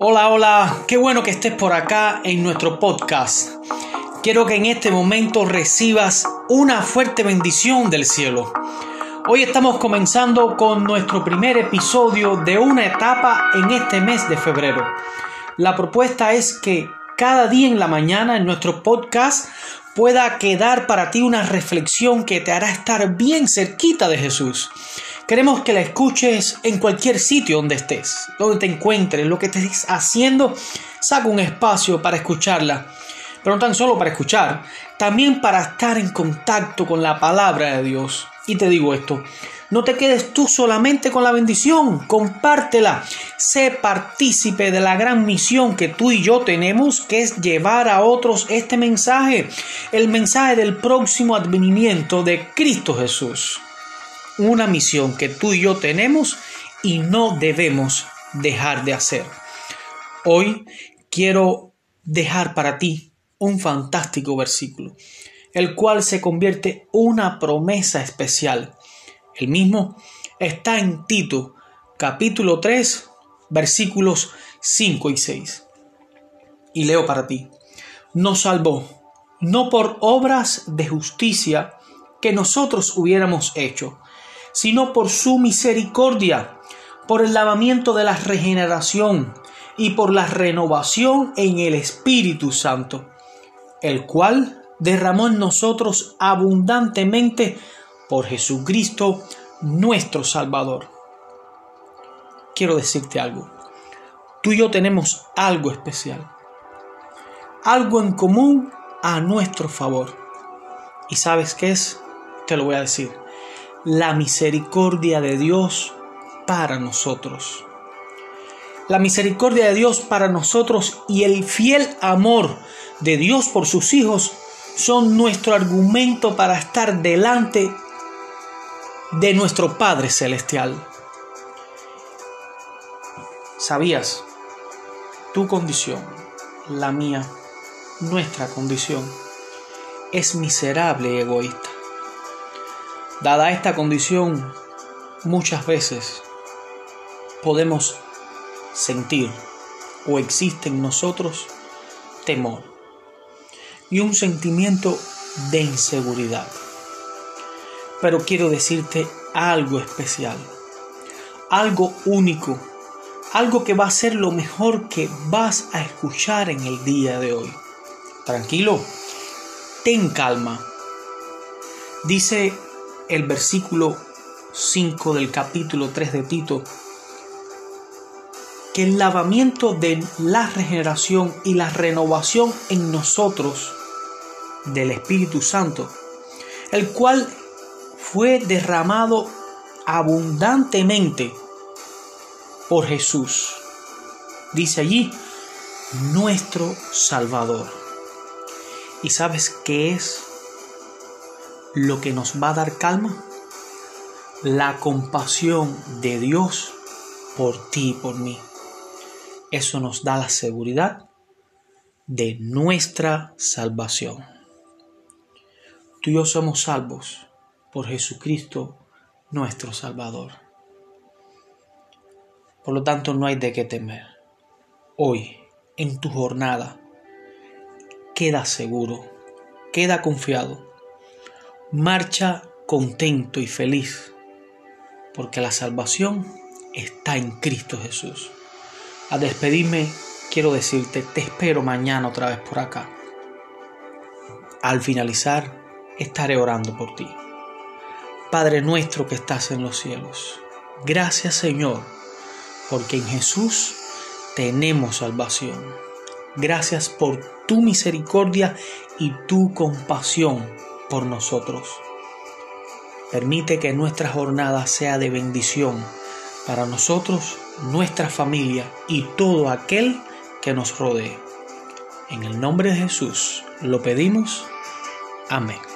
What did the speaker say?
Hola, hola, qué bueno que estés por acá en nuestro podcast. Quiero que en este momento recibas una fuerte bendición del cielo. Hoy estamos comenzando con nuestro primer episodio de una etapa en este mes de febrero. La propuesta es que cada día en la mañana en nuestro podcast pueda quedar para ti una reflexión que te hará estar bien cerquita de Jesús. Queremos que la escuches en cualquier sitio donde estés, donde te encuentres, lo que estés haciendo, saca un espacio para escucharla. Pero no tan solo para escuchar, también para estar en contacto con la palabra de Dios. Y te digo esto, no te quedes tú solamente con la bendición, compártela. Sé partícipe de la gran misión que tú y yo tenemos, que es llevar a otros este mensaje, el mensaje del próximo advenimiento de Cristo Jesús una misión que tú y yo tenemos y no debemos dejar de hacer. Hoy quiero dejar para ti un fantástico versículo, el cual se convierte una promesa especial. El mismo está en Tito, capítulo 3, versículos 5 y 6. Y leo para ti. Nos salvó, no por obras de justicia que nosotros hubiéramos hecho, sino por su misericordia, por el lavamiento de la regeneración y por la renovación en el Espíritu Santo, el cual derramó en nosotros abundantemente por Jesucristo nuestro Salvador. Quiero decirte algo. Tú y yo tenemos algo especial, algo en común a nuestro favor. ¿Y sabes qué es? Te lo voy a decir la misericordia de Dios para nosotros. La misericordia de Dios para nosotros y el fiel amor de Dios por sus hijos son nuestro argumento para estar delante de nuestro Padre Celestial. ¿Sabías? Tu condición, la mía, nuestra condición, es miserable y egoísta. Dada esta condición, muchas veces podemos sentir o existe en nosotros temor y un sentimiento de inseguridad. Pero quiero decirte algo especial, algo único, algo que va a ser lo mejor que vas a escuchar en el día de hoy. Tranquilo, ten calma. Dice el versículo 5 del capítulo 3 de Tito, que el lavamiento de la regeneración y la renovación en nosotros del Espíritu Santo, el cual fue derramado abundantemente por Jesús. Dice allí, nuestro Salvador. ¿Y sabes qué es lo que nos va a dar calma? La compasión de Dios por ti y por mí. Eso nos da la seguridad de nuestra salvación. Tú y yo somos salvos por Jesucristo nuestro Salvador. Por lo tanto, no hay de qué temer. Hoy, en tu jornada, queda seguro, queda confiado marcha contento y feliz, porque la salvación está en Cristo Jesús. A despedirme, quiero decirte, te espero mañana otra vez por acá. Al finalizar, estaré orando por ti. Padre nuestro que estás en los cielos, gracias Señor, porque en Jesús tenemos salvación. Gracias por tu misericordia y tu compasión por nosotros. Permite que nuestra jornada sea de bendición para nosotros, nuestra familia y todo aquel que nos rodee. En el nombre de Jesús lo pedimos. Amén.